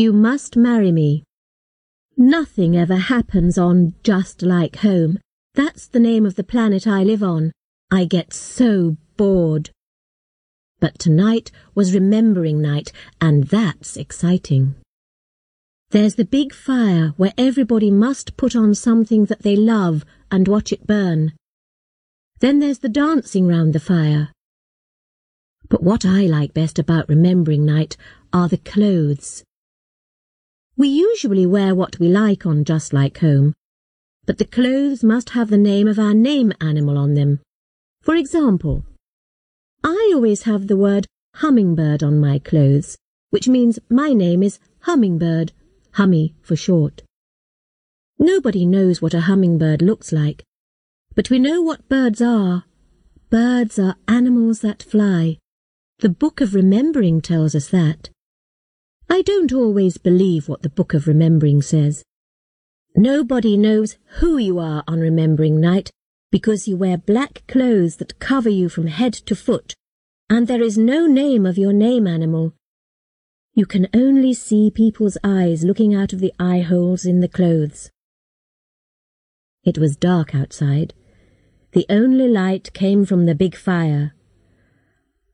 You must marry me. Nothing ever happens on Just Like Home. That's the name of the planet I live on. I get so bored. But tonight was remembering night, and that's exciting. There's the big fire where everybody must put on something that they love and watch it burn. Then there's the dancing round the fire. But what I like best about remembering night are the clothes. We usually wear what we like on Just Like Home, but the clothes must have the name of our name animal on them. For example, I always have the word hummingbird on my clothes, which means my name is Hummingbird, Hummy for short. Nobody knows what a hummingbird looks like, but we know what birds are. Birds are animals that fly. The Book of Remembering tells us that. I don't always believe what the Book of Remembering says. Nobody knows who you are on Remembering Night because you wear black clothes that cover you from head to foot, and there is no name of your name animal. You can only see people's eyes looking out of the eye holes in the clothes. It was dark outside. The only light came from the big fire.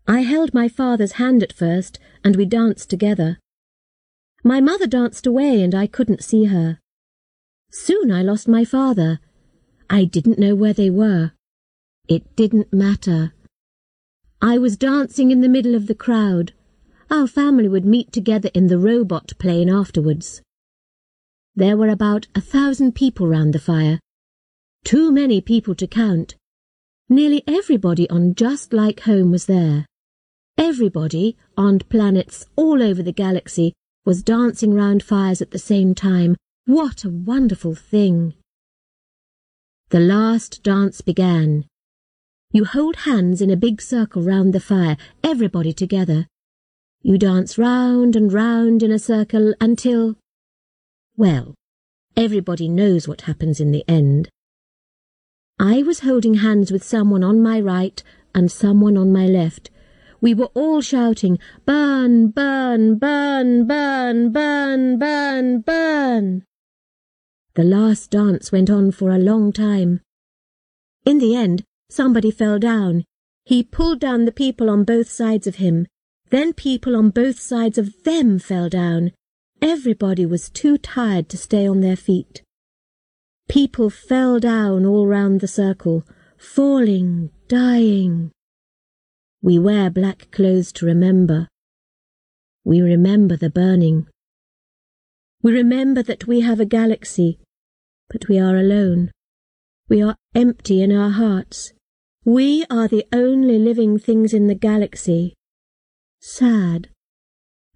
I held my father's hand at first, and we danced together. My mother danced away, and I couldn't see her. Soon I lost my father. I didn't know where they were. It didn't matter. I was dancing in the middle of the crowd. Our family would meet together in the robot plane afterwards. There were about a thousand people round the fire. Too many people to count. Nearly everybody on Just Like Home was there. Everybody, on planets all over the galaxy, was dancing round fires at the same time. What a wonderful thing! The last dance began. You hold hands in a big circle round the fire, everybody together. You dance round and round in a circle until... Well, everybody knows what happens in the end. I was holding hands with someone on my right and someone on my left. We were all shouting, Burn, burn, burn, burn, burn, burn, burn. The last dance went on for a long time. In the end, somebody fell down. He pulled down the people on both sides of him. Then people on both sides of them fell down. Everybody was too tired to stay on their feet. People fell down all round the circle, falling, dying. We wear black clothes to remember. We remember the burning. We remember that we have a galaxy, but we are alone. We are empty in our hearts. We are the only living things in the galaxy. Sad,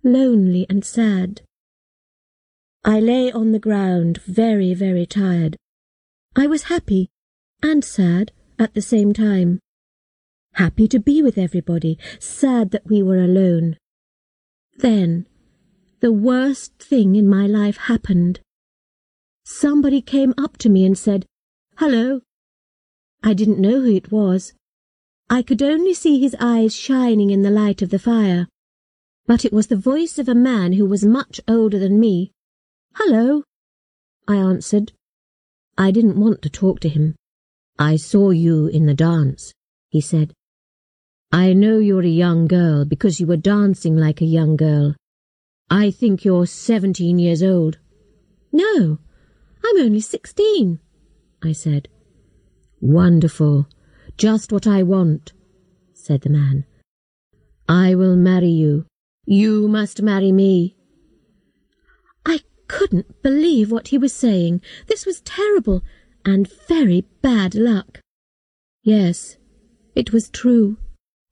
lonely and sad. I lay on the ground, very, very tired. I was happy and sad at the same time happy to be with everybody, sad that we were alone. Then, the worst thing in my life happened. Somebody came up to me and said, Hello. I didn't know who it was. I could only see his eyes shining in the light of the fire. But it was the voice of a man who was much older than me. Hello, I answered. I didn't want to talk to him. I saw you in the dance, he said. I know you're a young girl because you were dancing like a young girl. I think you're seventeen years old. No, I'm only sixteen, I said. Wonderful. Just what I want, said the man. I will marry you. You must marry me. I couldn't believe what he was saying. This was terrible and very bad luck. Yes, it was true.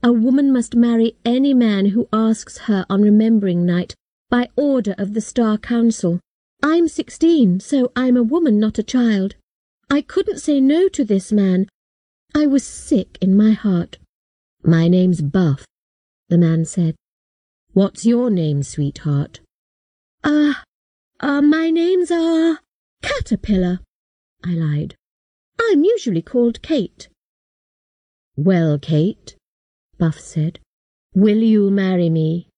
A woman must marry any man who asks her on remembering night by order of the Star Council. I'm sixteen, so I'm a woman, not a child. I couldn't say no to this man. I was sick in my heart. My name's Buff, the man said. What's your name, sweetheart? Ah, uh, uh, my name's, ah, uh, Caterpillar, I lied. I'm usually called Kate. Well, Kate, Buff said. Will you marry me?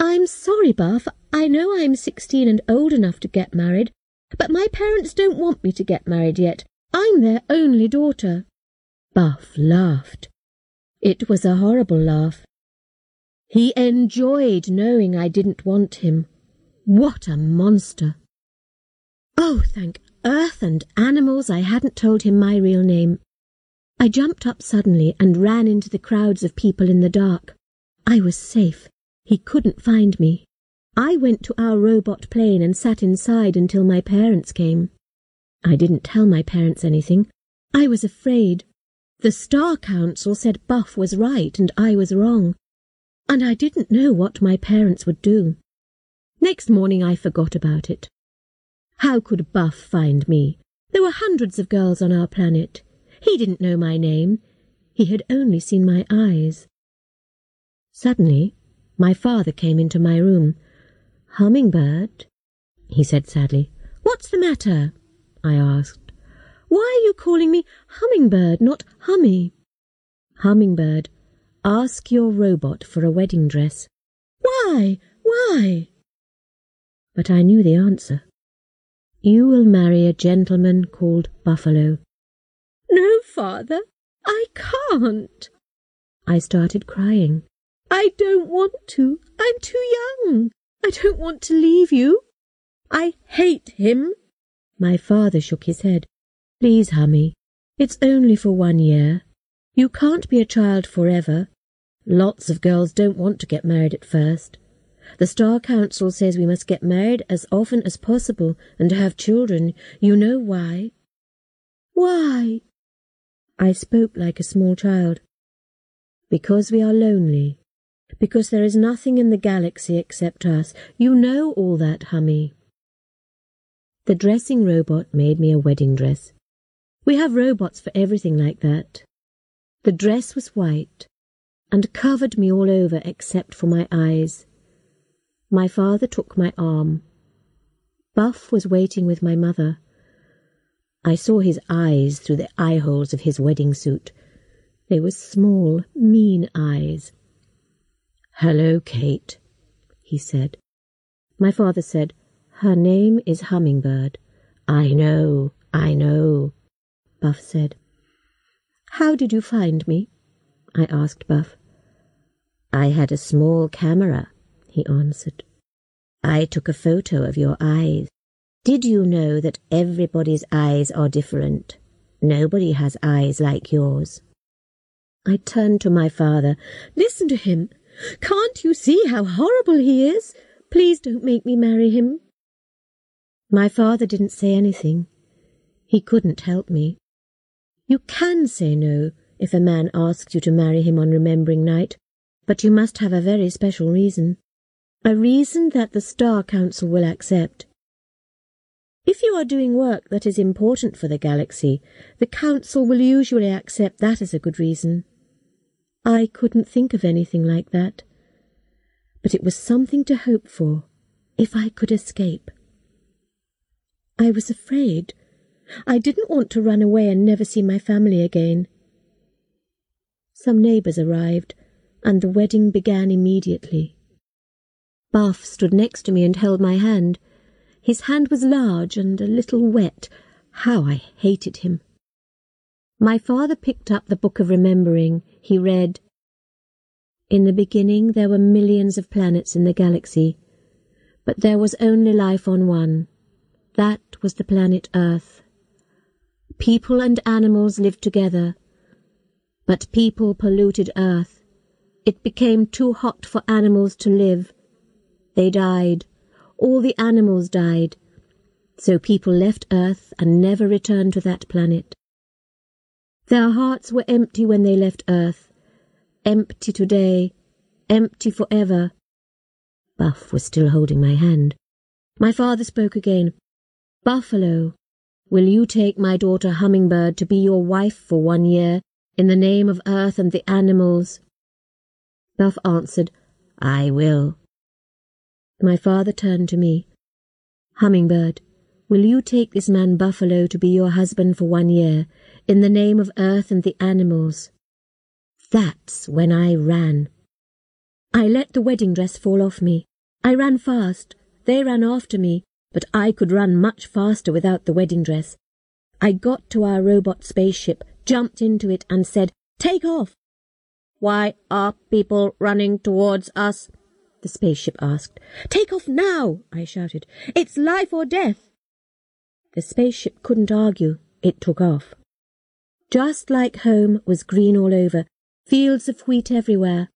I'm sorry, Buff. I know I'm sixteen and old enough to get married, but my parents don't want me to get married yet. I'm their only daughter. Buff laughed. It was a horrible laugh. He enjoyed knowing I didn't want him. What a monster! Oh, thank earth and animals I hadn't told him my real name. I jumped up suddenly and ran into the crowds of people in the dark. I was safe. He couldn't find me. I went to our robot plane and sat inside until my parents came. I didn't tell my parents anything. I was afraid. The Star Council said Buff was right and I was wrong. And I didn't know what my parents would do. Next morning I forgot about it. How could Buff find me? There were hundreds of girls on our planet. He didn't know my name. He had only seen my eyes. Suddenly, my father came into my room. Hummingbird, he said sadly. What's the matter? I asked. Why are you calling me Hummingbird, not Hummy? Hummingbird, ask your robot for a wedding dress. Why? Why? But I knew the answer. You will marry a gentleman called Buffalo. No, father, I can't. I started crying. I don't want to. I'm too young. I don't want to leave you. I hate him. My father shook his head. Please, Hummy, it's only for one year. You can't be a child forever. Lots of girls don't want to get married at first. The Star Council says we must get married as often as possible and have children. You know why? Why? I spoke like a small child. Because we are lonely. Because there is nothing in the galaxy except us. You know all that, Hummy. The dressing robot made me a wedding dress. We have robots for everything like that. The dress was white and covered me all over except for my eyes. My father took my arm. Buff was waiting with my mother. I saw his eyes through the eye holes of his wedding suit. They were small, mean eyes. Hello, Kate, he said. My father said, Her name is Hummingbird. I know, I know, Buff said. How did you find me? I asked Buff. I had a small camera, he answered. I took a photo of your eyes. Did you know that everybody's eyes are different? Nobody has eyes like yours. I turned to my father. Listen to him. Can't you see how horrible he is? Please don't make me marry him. My father didn't say anything. He couldn't help me. You can say no if a man asks you to marry him on remembering night, but you must have a very special reason. A reason that the Star Council will accept. If you are doing work that is important for the galaxy, the Council will usually accept that as a good reason. I couldn't think of anything like that. But it was something to hope for, if I could escape. I was afraid. I didn't want to run away and never see my family again. Some neighbours arrived, and the wedding began immediately. Buff stood next to me and held my hand. His hand was large and a little wet. How I hated him. My father picked up the Book of Remembering. He read, In the beginning there were millions of planets in the galaxy, but there was only life on one. That was the planet Earth. People and animals lived together, but people polluted Earth. It became too hot for animals to live. They died all the animals died, so people left Earth and never returned to that planet. Their hearts were empty when they left Earth, empty today, empty forever. Buff was still holding my hand. My father spoke again. Buffalo, will you take my daughter Hummingbird to be your wife for one year, in the name of Earth and the animals? Buff answered, I will. My father turned to me. Hummingbird, will you take this man Buffalo to be your husband for one year, in the name of Earth and the animals? That's when I ran. I let the wedding dress fall off me. I ran fast. They ran after me, but I could run much faster without the wedding dress. I got to our robot spaceship, jumped into it, and said, Take off! Why are people running towards us? The spaceship asked. Take off now, I shouted. It's life or death. The spaceship couldn't argue. It took off. Just like home was green all over, fields of wheat everywhere.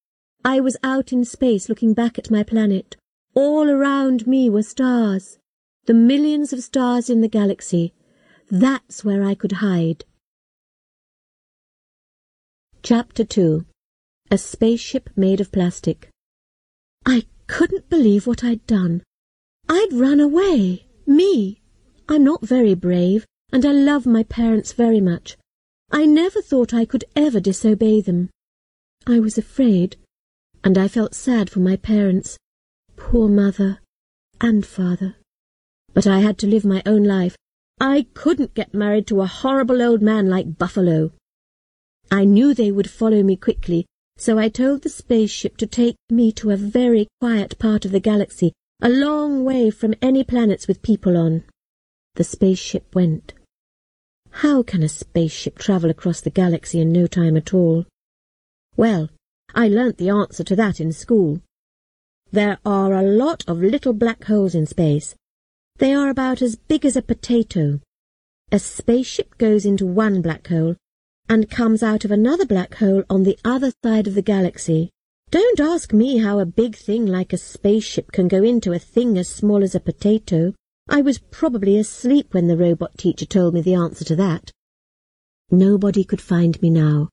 I was out in space looking back at my planet. All around me were stars. The millions of stars in the galaxy. That's where I could hide. Chapter 2 A Spaceship Made of Plastic I couldn't believe what I'd done. I'd run away. Me. I'm not very brave, and I love my parents very much. I never thought I could ever disobey them. I was afraid, and I felt sad for my parents, poor mother and father. But I had to live my own life. I couldn't get married to a horrible old man like Buffalo. I knew they would follow me quickly, so I told the spaceship to take me to a very quiet part of the galaxy, a long way from any planets with people on. The spaceship went. How can a spaceship travel across the galaxy in no time at all? Well, I learnt the answer to that in school. There are a lot of little black holes in space. They are about as big as a potato. A spaceship goes into one black hole and comes out of another black hole on the other side of the galaxy. Don't ask me how a big thing like a spaceship can go into a thing as small as a potato. I was probably asleep when the robot teacher told me the answer to that. Nobody could find me now.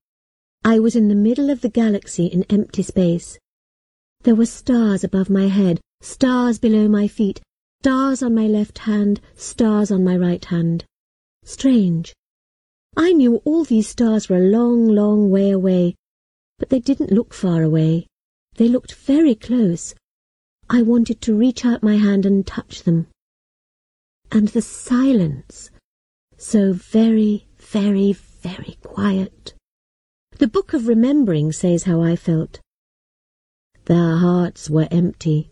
I was in the middle of the galaxy in empty space. There were stars above my head, stars below my feet, stars on my left hand, stars on my right hand. Strange. I knew all these stars were a long, long way away, but they didn't look far away. They looked very close. I wanted to reach out my hand and touch them. And the silence, so very, very, very quiet. The Book of Remembering says how I felt. Their hearts were empty.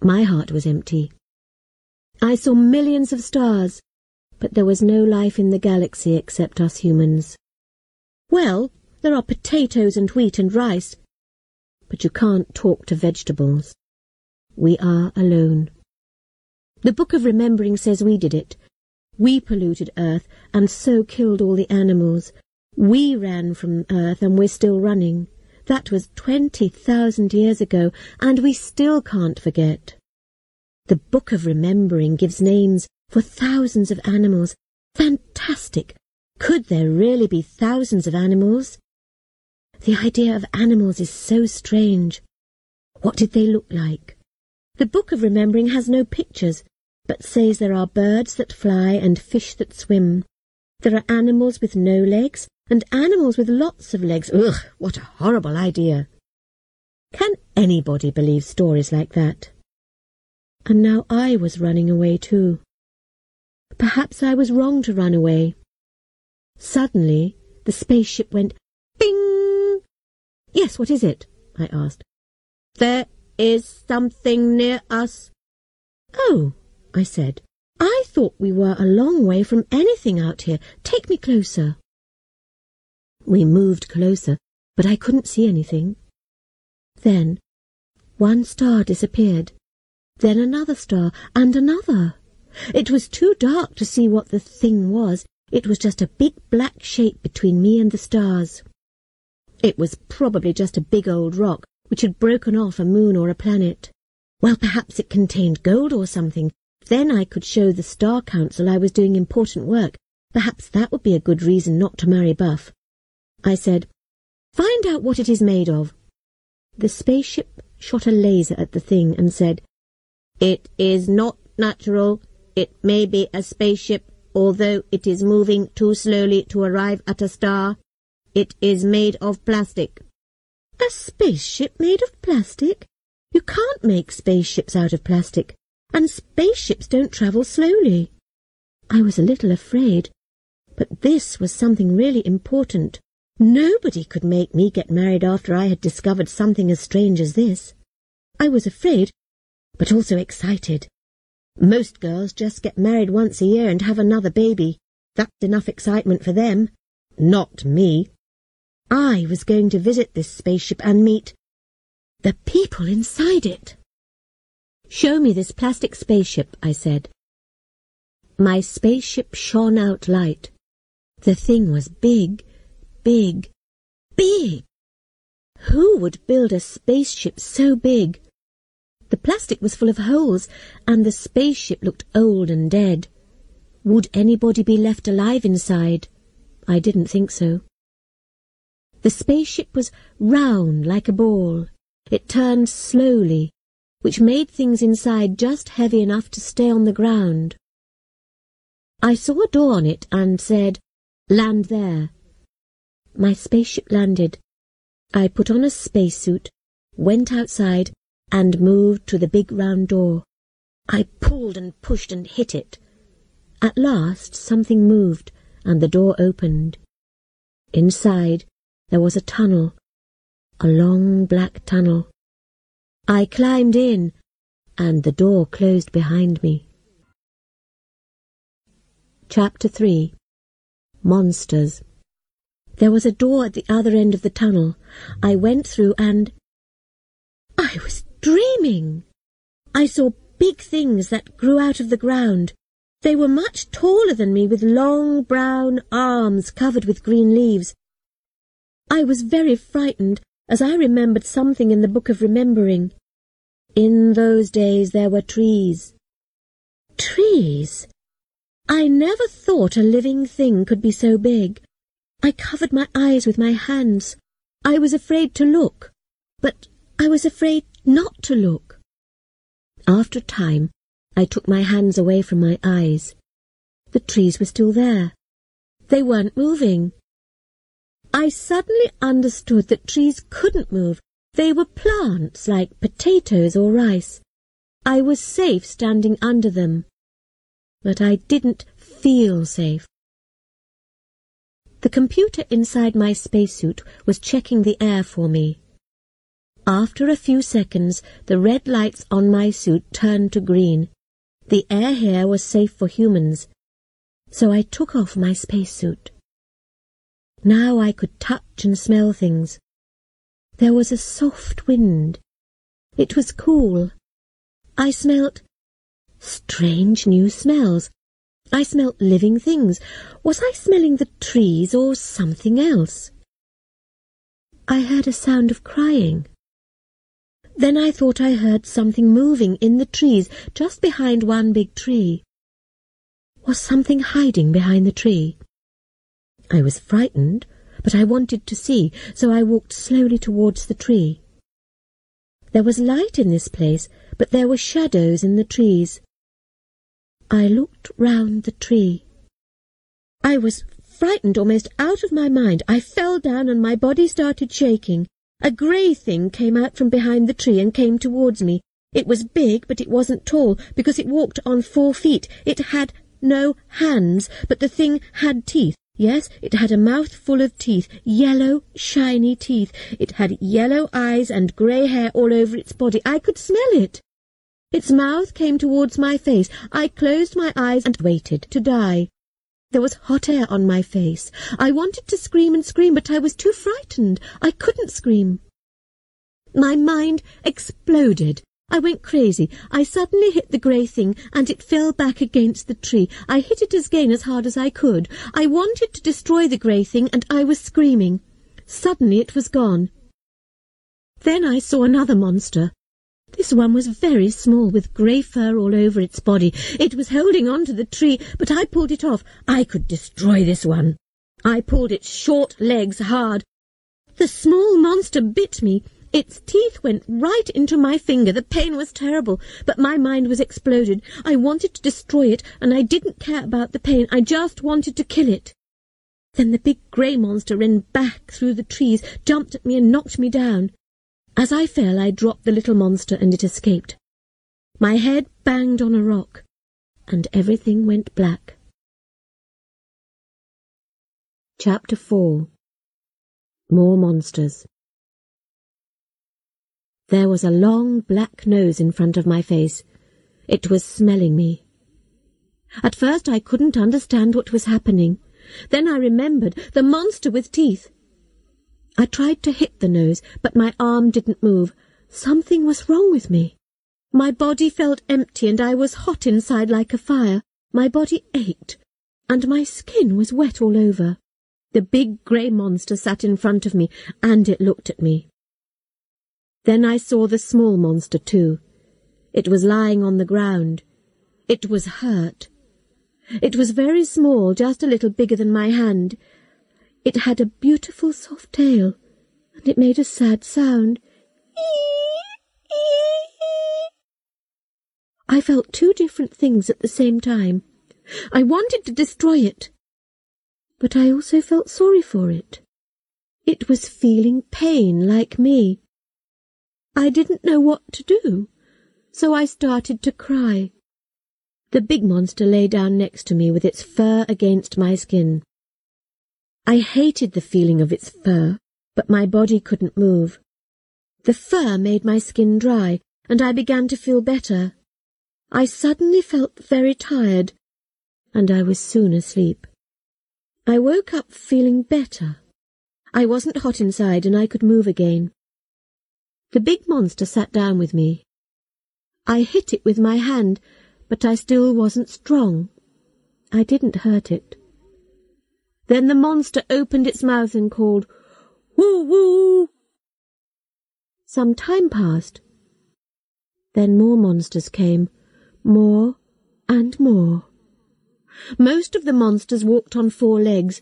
My heart was empty. I saw millions of stars, but there was no life in the galaxy except us humans. Well, there are potatoes and wheat and rice, but you can't talk to vegetables. We are alone. The Book of Remembering says we did it. We polluted Earth and so killed all the animals. We ran from Earth and we're still running. That was twenty thousand years ago, and we still can't forget. The Book of Remembering gives names for thousands of animals. Fantastic! Could there really be thousands of animals? The idea of animals is so strange. What did they look like? The Book of Remembering has no pictures, but says there are birds that fly and fish that swim. There are animals with no legs and animals with lots of legs. Ugh, what a horrible idea. Can anybody believe stories like that? And now I was running away too. Perhaps I was wrong to run away. Suddenly, the spaceship went bing. Yes, what is it? I asked. There is something near us. Oh, I said. I thought we were a long way from anything out here. Take me closer. We moved closer, but I couldn't see anything. Then one star disappeared, then another star, and another. It was too dark to see what the thing was. It was just a big black shape between me and the stars. It was probably just a big old rock which had broken off a moon or a planet. Well, perhaps it contained gold or something. Then I could show the Star Council I was doing important work. Perhaps that would be a good reason not to marry Buff. I said, Find out what it is made of. The spaceship shot a laser at the thing and said, It is not natural. It may be a spaceship, although it is moving too slowly to arrive at a star. It is made of plastic. A spaceship made of plastic? You can't make spaceships out of plastic, and spaceships don't travel slowly. I was a little afraid, but this was something really important. Nobody could make me get married after I had discovered something as strange as this. I was afraid, but also excited. Most girls just get married once a year and have another baby. That's enough excitement for them. Not me. I was going to visit this spaceship and meet the people inside it. Show me this plastic spaceship, I said. My spaceship shone out light. The thing was big, big, big. Who would build a spaceship so big? The plastic was full of holes, and the spaceship looked old and dead. Would anybody be left alive inside? I didn't think so. The spaceship was round like a ball. It turned slowly, which made things inside just heavy enough to stay on the ground. I saw a door on it and said, Land there. My spaceship landed. I put on a spacesuit, went outside, and moved to the big round door. I pulled and pushed and hit it. At last something moved, and the door opened. Inside there was a tunnel, a long black tunnel. I climbed in, and the door closed behind me. Chapter 3 Monsters There was a door at the other end of the tunnel. I went through and... I was dreaming! I saw big things that grew out of the ground. They were much taller than me, with long brown arms covered with green leaves. I was very frightened, as I remembered something in the Book of Remembering. In those days there were trees. Trees! I never thought a living thing could be so big. I covered my eyes with my hands. I was afraid to look, but I was afraid not to look. After a time, I took my hands away from my eyes. The trees were still there. They weren't moving. I suddenly understood that trees couldn't move. They were plants like potatoes or rice. I was safe standing under them. But I didn't feel safe. The computer inside my spacesuit was checking the air for me. After a few seconds, the red lights on my suit turned to green. The air here was safe for humans, so I took off my spacesuit. Now I could touch and smell things. There was a soft wind. It was cool. I smelt strange new smells. I smelt living things. Was I smelling the trees or something else? I heard a sound of crying. Then I thought I heard something moving in the trees just behind one big tree. Was something hiding behind the tree? I was frightened, but I wanted to see, so I walked slowly towards the tree. There was light in this place, but there were shadows in the trees. I looked round the tree. I was frightened almost out of my mind. I fell down and my body started shaking. A grey thing came out from behind the tree and came towards me. It was big, but it wasn't tall, because it walked on four feet. It had no hands, but the thing had teeth. Yes, it had a mouth full of teeth, yellow, shiny teeth. It had yellow eyes and grey hair all over its body. I could smell it. Its mouth came towards my face. I closed my eyes and waited to die. There was hot air on my face. I wanted to scream and scream, but I was too frightened. I couldn't scream. My mind exploded. I went crazy. I suddenly hit the grey thing, and it fell back against the tree. I hit it again as hard as I could. I wanted to destroy the grey thing, and I was screaming. Suddenly it was gone. Then I saw another monster. This one was very small, with grey fur all over its body. It was holding on to the tree, but I pulled it off. I could destroy this one. I pulled its short legs hard. The small monster bit me. Its teeth went right into my finger. The pain was terrible, but my mind was exploded. I wanted to destroy it, and I didn't care about the pain. I just wanted to kill it. Then the big grey monster ran back through the trees, jumped at me and knocked me down. As I fell, I dropped the little monster and it escaped. My head banged on a rock, and everything went black. Chapter 4 More Monsters There was a long black nose in front of my face. It was smelling me. At first I couldn't understand what was happening. Then I remembered the monster with teeth. I tried to hit the nose, but my arm didn't move. Something was wrong with me. My body felt empty and I was hot inside like a fire. My body ached, and my skin was wet all over. The big grey monster sat in front of me, and it looked at me. Then I saw the small monster too. It was lying on the ground. It was hurt. It was very small, just a little bigger than my hand. It had a beautiful soft tail, and it made a sad sound. I felt two different things at the same time. I wanted to destroy it, but I also felt sorry for it. It was feeling pain like me. I didn't know what to do, so I started to cry. The big monster lay down next to me with its fur against my skin. I hated the feeling of its fur, but my body couldn't move. The fur made my skin dry, and I began to feel better. I suddenly felt very tired, and I was soon asleep. I woke up feeling better. I wasn't hot inside and I could move again. The big monster sat down with me. I hit it with my hand, but I still wasn't strong. I didn't hurt it. Then the monster opened its mouth and called, Woo woo! Some time passed. Then more monsters came, more and more. Most of the monsters walked on four legs.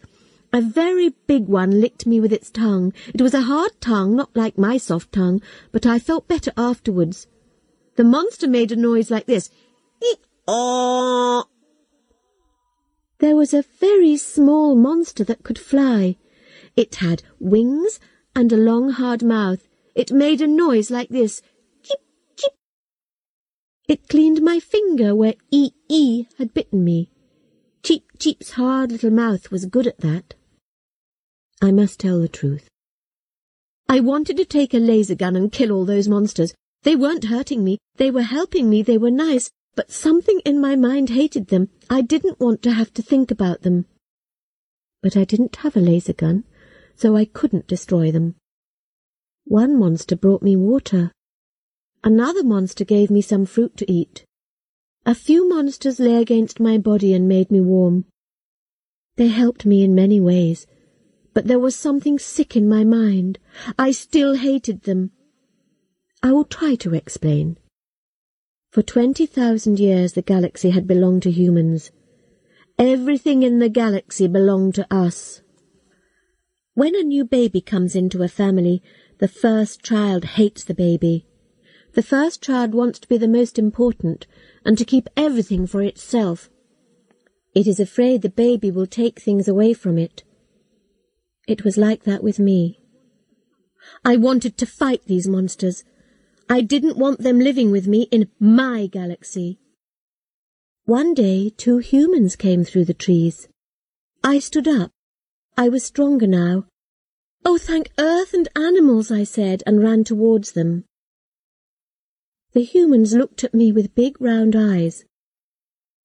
A very big one licked me with its tongue. It was a hard tongue, not like my soft tongue, but I felt better afterwards. The monster made a noise like this. Eek-aw! There was a very small monster that could fly. It had wings and a long hard mouth. It made a noise like this. Chip, chip. It cleaned my finger where E-E had bitten me. Cheep Cheep's hard little mouth was good at that. I must tell the truth. I wanted to take a laser gun and kill all those monsters. They weren't hurting me. They were helping me. They were nice. But something in my mind hated them. I didn't want to have to think about them. But I didn't have a laser gun, so I couldn't destroy them. One monster brought me water. Another monster gave me some fruit to eat. A few monsters lay against my body and made me warm. They helped me in many ways, but there was something sick in my mind. I still hated them. I will try to explain. For twenty thousand years the galaxy had belonged to humans. Everything in the galaxy belonged to us. When a new baby comes into a family, the first child hates the baby. The first child wants to be the most important and to keep everything for itself. It is afraid the baby will take things away from it. It was like that with me. I wanted to fight these monsters. I didn't want them living with me in my galaxy. One day two humans came through the trees. I stood up. I was stronger now. Oh, thank earth and animals, I said, and ran towards them. The humans looked at me with big round eyes.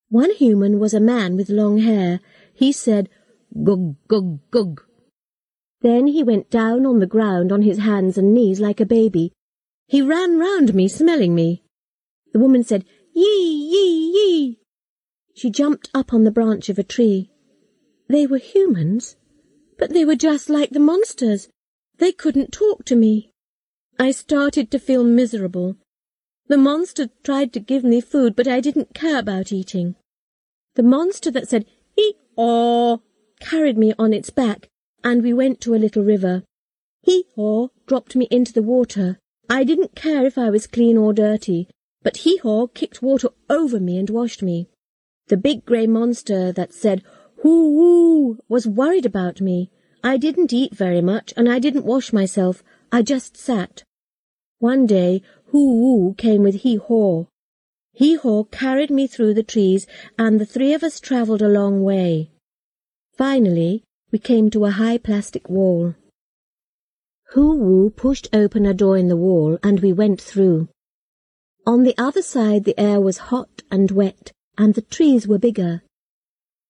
One human was a man with long hair. He said, Gug, gug, gug. Then he went down on the ground on his hands and knees like a baby. He ran round me, smelling me. The woman said, Yee, yee, yee. She jumped up on the branch of a tree. They were humans, but they were just like the monsters. They couldn't talk to me. I started to feel miserable. The monster tried to give me food, but I didn't care about eating. The monster that said, hee-haw, carried me on its back, and we went to a little river. Hee-haw dropped me into the water. I didn't care if I was clean or dirty, but Hee-haw kicked water over me and washed me. The big grey monster that said, hoo-woo, was worried about me. I didn't eat very much, and I didn't wash myself. I just sat. One day, Hoo-woo came with Hee-haw. Hee-haw carried me through the trees, and the three of us travelled a long way. Finally, we came to a high plastic wall. Hoo-woo pushed open a door in the wall and we went through. On the other side the air was hot and wet and the trees were bigger.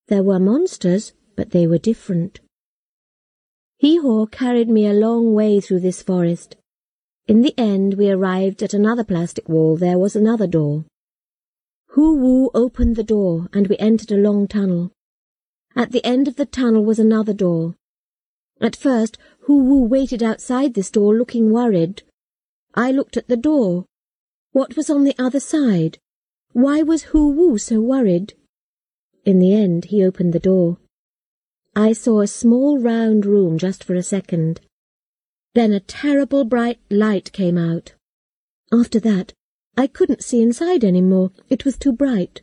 There were monsters, but they were different. Hee-Haw carried me a long way through this forest. In the end we arrived at another plastic wall. There was another door. Hoo-woo opened the door and we entered a long tunnel. At the end of the tunnel was another door. At first, Hoo-woo waited outside this door looking worried. I looked at the door. What was on the other side? Why was Hoo-woo so worried? In the end, he opened the door. I saw a small round room just for a second. Then a terrible bright light came out. After that, I couldn't see inside any more. It was too bright.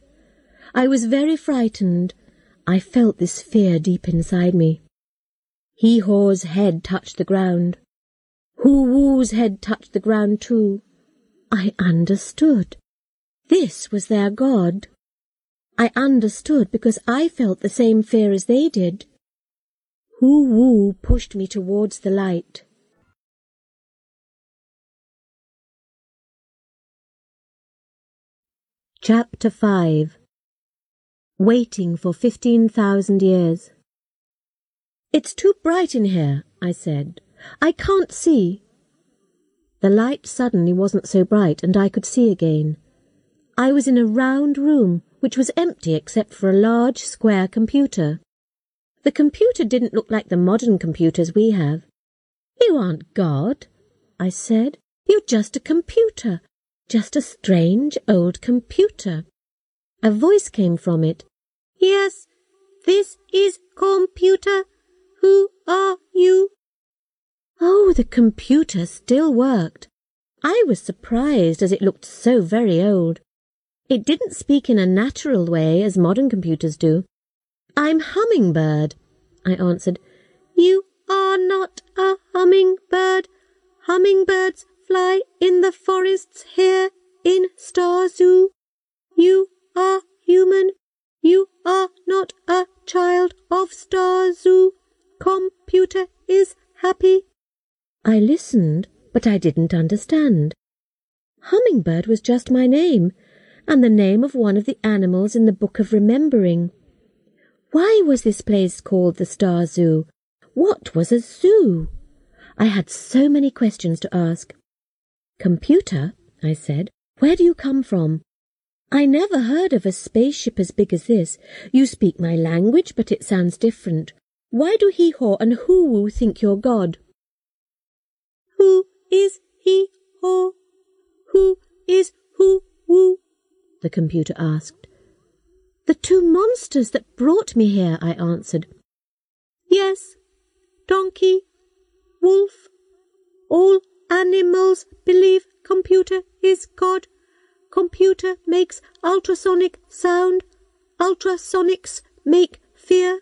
I was very frightened. I felt this fear deep inside me. Hee-Haw's head touched the ground. Hoo-woo's head touched the ground too. I understood. This was their god. I understood because I felt the same fear as they did. Hoo-woo pushed me towards the light. Chapter 5 Waiting for fifteen thousand years It's too bright in here, I said. I can't see. The light suddenly wasn't so bright and I could see again. I was in a round room which was empty except for a large square computer. The computer didn't look like the modern computers we have. You aren't God, I said. You're just a computer, just a strange old computer. A voice came from it. Yes, this is computer. Who are you? Oh, the computer still worked. I was surprised as it looked so very old. It didn't speak in a natural way as modern computers do. I'm Hummingbird, I answered. You are not a hummingbird. Hummingbirds fly in the forests here in Star Zoo. You are human. You are not a child of Star Zoo. Computer is happy. I listened, but I didn't understand. Hummingbird was just my name, and the name of one of the animals in the Book of Remembering. Why was this place called the Star Zoo? What was a zoo? I had so many questions to ask. Computer, I said, where do you come from? I never heard of a spaceship as big as this. You speak my language, but it sounds different. Why do Hee-Haw and Hoo-woo think you're God? Who is Hee-Haw? Who is Hoo-woo? The computer asked. The two monsters that brought me here, I answered. Yes, donkey, wolf, all animals believe computer is God. Computer makes ultrasonic sound. Ultrasonics make fear.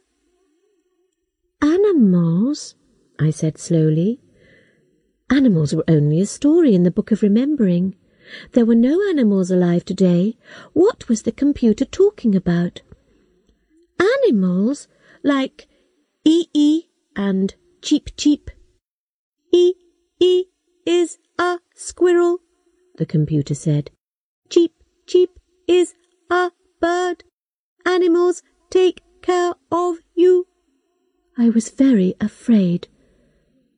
Animals, I said slowly. Animals were only a story in the Book of Remembering. There were no animals alive today. What was the computer talking about? Animals like ee and cheep cheep. E e is a squirrel, the computer said. Cheep cheep is a bird. Animals take care of you. I was very afraid.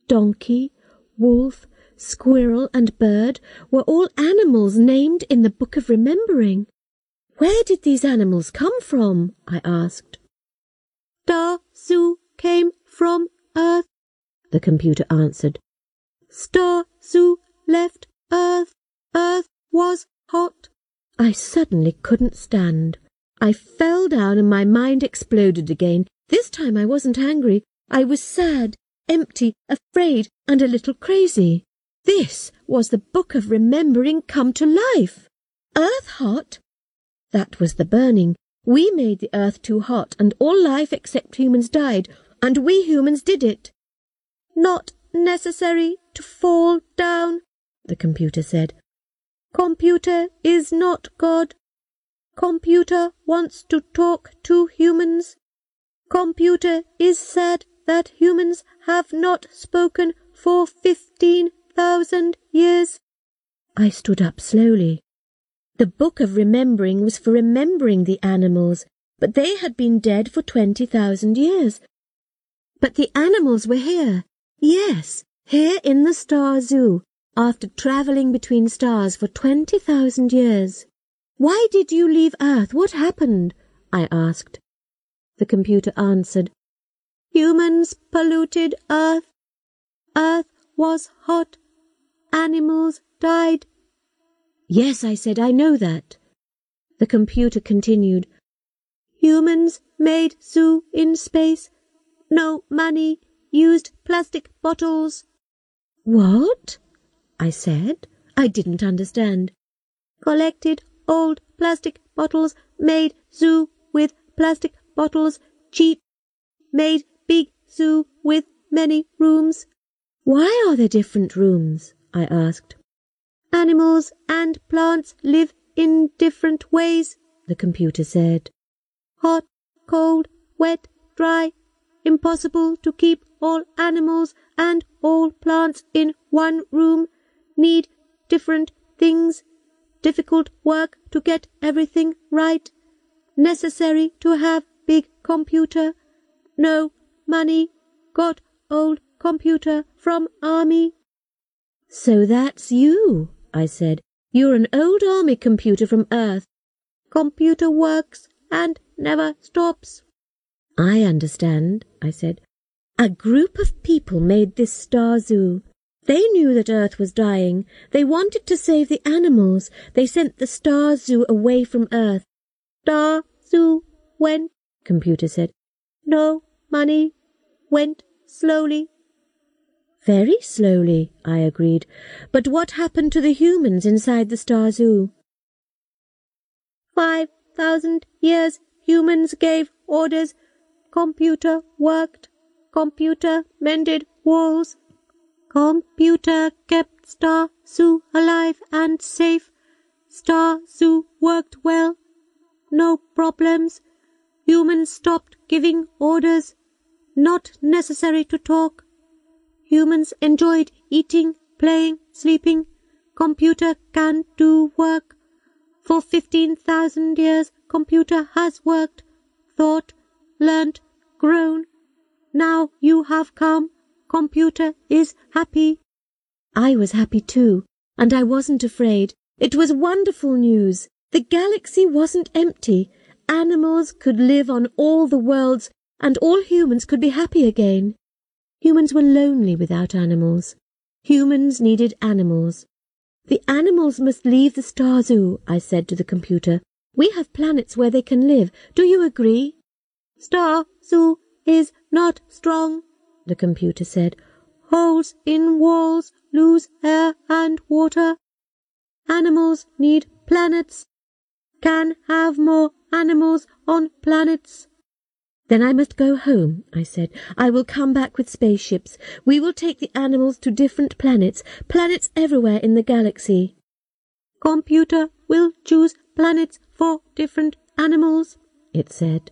Donkey, wolf, squirrel, and bird were all animals named in the Book of Remembering. Where did these animals come from? I asked. Zoo came from Earth, the computer answered. Star Zoo left Earth. Earth was hot. I suddenly couldn't stand. I fell down and my mind exploded again. This time I wasn't angry. I was sad, empty, afraid, and a little crazy. This was the Book of Remembering come to life. Earth hot? That was the burning. We made the earth too hot, and all life except humans died, and we humans did it. Not necessary to fall down, the computer said. Computer is not God. Computer wants to talk to humans. Computer is sad that humans have not spoken for fifteen thousand years. I stood up slowly. The Book of Remembering was for remembering the animals, but they had been dead for twenty thousand years. But the animals were here. Yes, here in the Star Zoo, after travelling between stars for twenty thousand years. Why did you leave Earth? What happened? I asked. The computer answered, Humans polluted Earth. Earth was hot. Animals died. Yes, I said, I know that. The computer continued, Humans made zoo in space. No money. Used plastic bottles. What? I said. I didn't understand. Collected old plastic bottles. Made zoo with plastic bottles. Cheap. Made big zoo with many rooms. Why are there different rooms? I asked. Animals and plants live in different ways, the computer said. Hot, cold, wet, dry. Impossible to keep all animals and all plants in one room. Need different things. Difficult work to get everything right. Necessary to have big computer. No money. Got old computer from army. So that's you, I said. You're an old army computer from Earth. Computer works and never stops. I understand, I said. A group of people made this star zoo. They knew that Earth was dying. They wanted to save the animals. They sent the star zoo away from Earth. Star zoo went, computer said. No money. Went slowly. Very slowly, I agreed. But what happened to the humans inside the Star Zoo? Five thousand years humans gave orders. Computer worked. Computer mended walls. Computer kept Star Zoo alive and safe. Star Zoo worked well. No problems. Humans stopped giving orders. Not necessary to talk. Humans enjoyed eating, playing, sleeping. Computer can do work. For fifteen thousand years, computer has worked, thought, learnt, grown. Now you have come. Computer is happy. I was happy too, and I wasn't afraid. It was wonderful news. The galaxy wasn't empty. Animals could live on all the worlds, and all humans could be happy again. Humans were lonely without animals. Humans needed animals. The animals must leave the star zoo, I said to the computer. We have planets where they can live. Do you agree? Star zoo is not strong, the computer said. Holes in walls lose air and water. Animals need planets. Can have more animals on planets. Then I must go home, I said. I will come back with spaceships. We will take the animals to different planets, planets everywhere in the galaxy. Computer will choose planets for different animals, it said.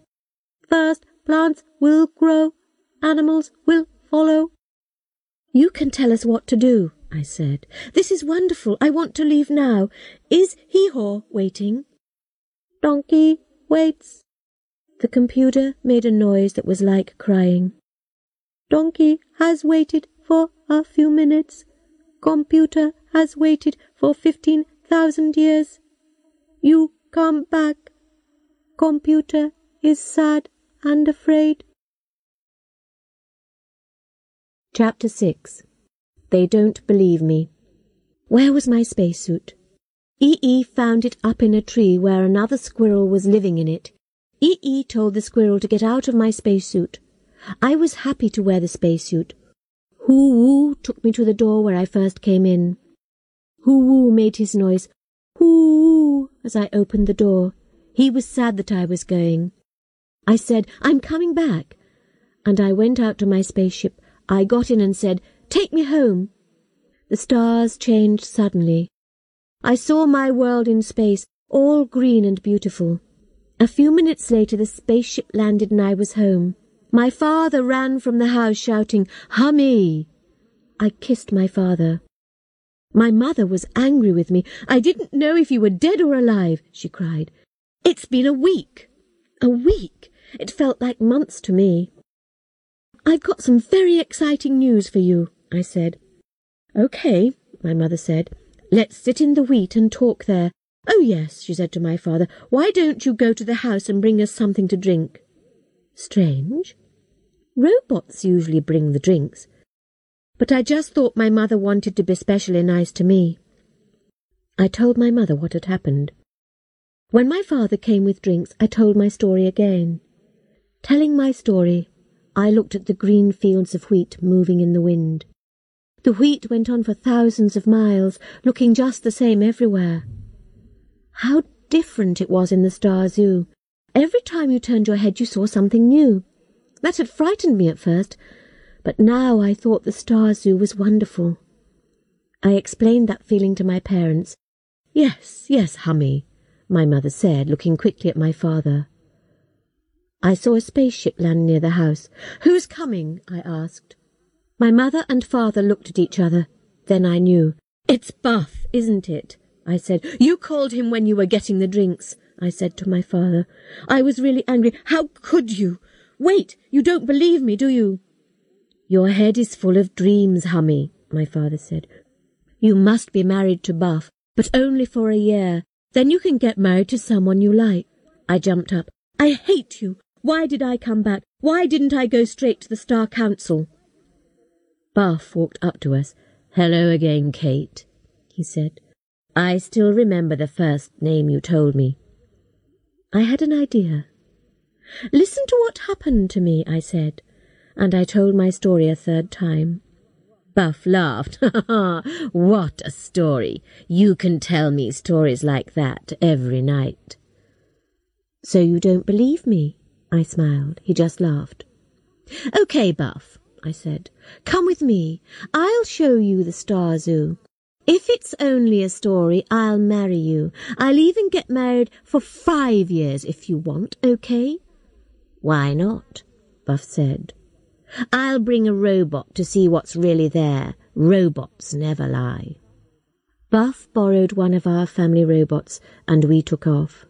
First, plants will grow, animals will follow. You can tell us what to do, I said. This is wonderful. I want to leave now. Is Hee-Haw waiting? Donkey waits, the computer made a noise that was like crying. Donkey has waited for a few minutes. Computer has waited for fifteen thousand years. You come back. Computer is sad and afraid. Chapter 6 They Don't Believe Me Where was my spacesuit? Ee Ee found it up in a tree where another squirrel was living in it. Ee Ee told the squirrel to get out of my spacesuit. I was happy to wear the spacesuit. Hoo Woo took me to the door where I first came in. Hoo Woo made his noise, Hoo as I opened the door. He was sad that I was going. I said, I'm coming back. And I went out to my spaceship. I got in and said, Take me home. The stars changed suddenly. I saw my world in space, all green and beautiful. A few minutes later the spaceship landed and I was home. My father ran from the house shouting, Hummy! I kissed my father. My mother was angry with me. I didn't know if you were dead or alive, she cried. It's been a week. A week. It felt like months to me. I've got some very exciting news for you, I said. OK, my mother said. Let's sit in the wheat and talk there. Oh, yes, she said to my father. Why don't you go to the house and bring us something to drink? Strange. Robots usually bring the drinks. But I just thought my mother wanted to be specially nice to me. I told my mother what had happened. When my father came with drinks, I told my story again. Telling my story, I looked at the green fields of wheat moving in the wind. The wheat went on for thousands of miles, looking just the same everywhere. How different it was in the Star Zoo. Every time you turned your head you saw something new. That had frightened me at first, but now I thought the Star Zoo was wonderful. I explained that feeling to my parents. Yes, yes, Hummy, my mother said, looking quickly at my father. I saw a spaceship land near the house. Who's coming? I asked. My mother and father looked at each other. Then I knew. It's Buff, isn't it? I said. You called him when you were getting the drinks, I said to my father. I was really angry. How could you? Wait, you don't believe me, do you? Your head is full of dreams, Hummy, my father said. You must be married to Buff, but only for a year. Then you can get married to someone you like. I jumped up. I hate you. Why did I come back? Why didn't I go straight to the Star Council? Buff walked up to us. Hello again, Kate, he said. I still remember the first name you told me. I had an idea. Listen to what happened to me, I said, and I told my story a third time. Buff laughed. Ha ha! What a story! You can tell me stories like that every night. So you don't believe me? I smiled. He just laughed. OK, Buff, I said. Come with me. I'll show you the Star Zoo. If it's only a story, I'll marry you. I'll even get married for five years if you want, OK? Why not? Buff said. I'll bring a robot to see what's really there. Robots never lie. Buff borrowed one of our family robots, and we took off.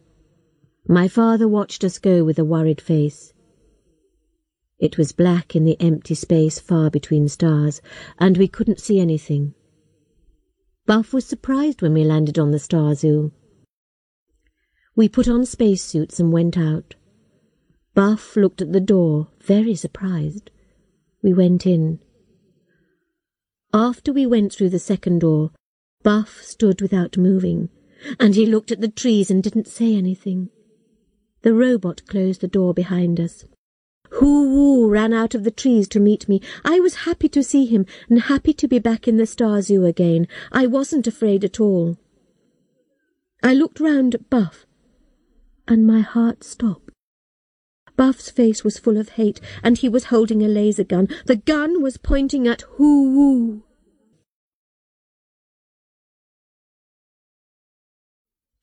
My father watched us go with a worried face. It was black in the empty space far between stars, and we couldn't see anything. Buff was surprised when we landed on the Star Zoo. We put on spacesuits and went out. Buff looked at the door, very surprised. We went in. After we went through the second door, Buff stood without moving, and he looked at the trees and didn't say anything. The robot closed the door behind us. Hoo-woo ran out of the trees to meet me. I was happy to see him and happy to be back in the Star Zoo again. I wasn't afraid at all. I looked round at Buff, and my heart stopped. Buff's face was full of hate, and he was holding a laser gun. The gun was pointing at Hoo-woo.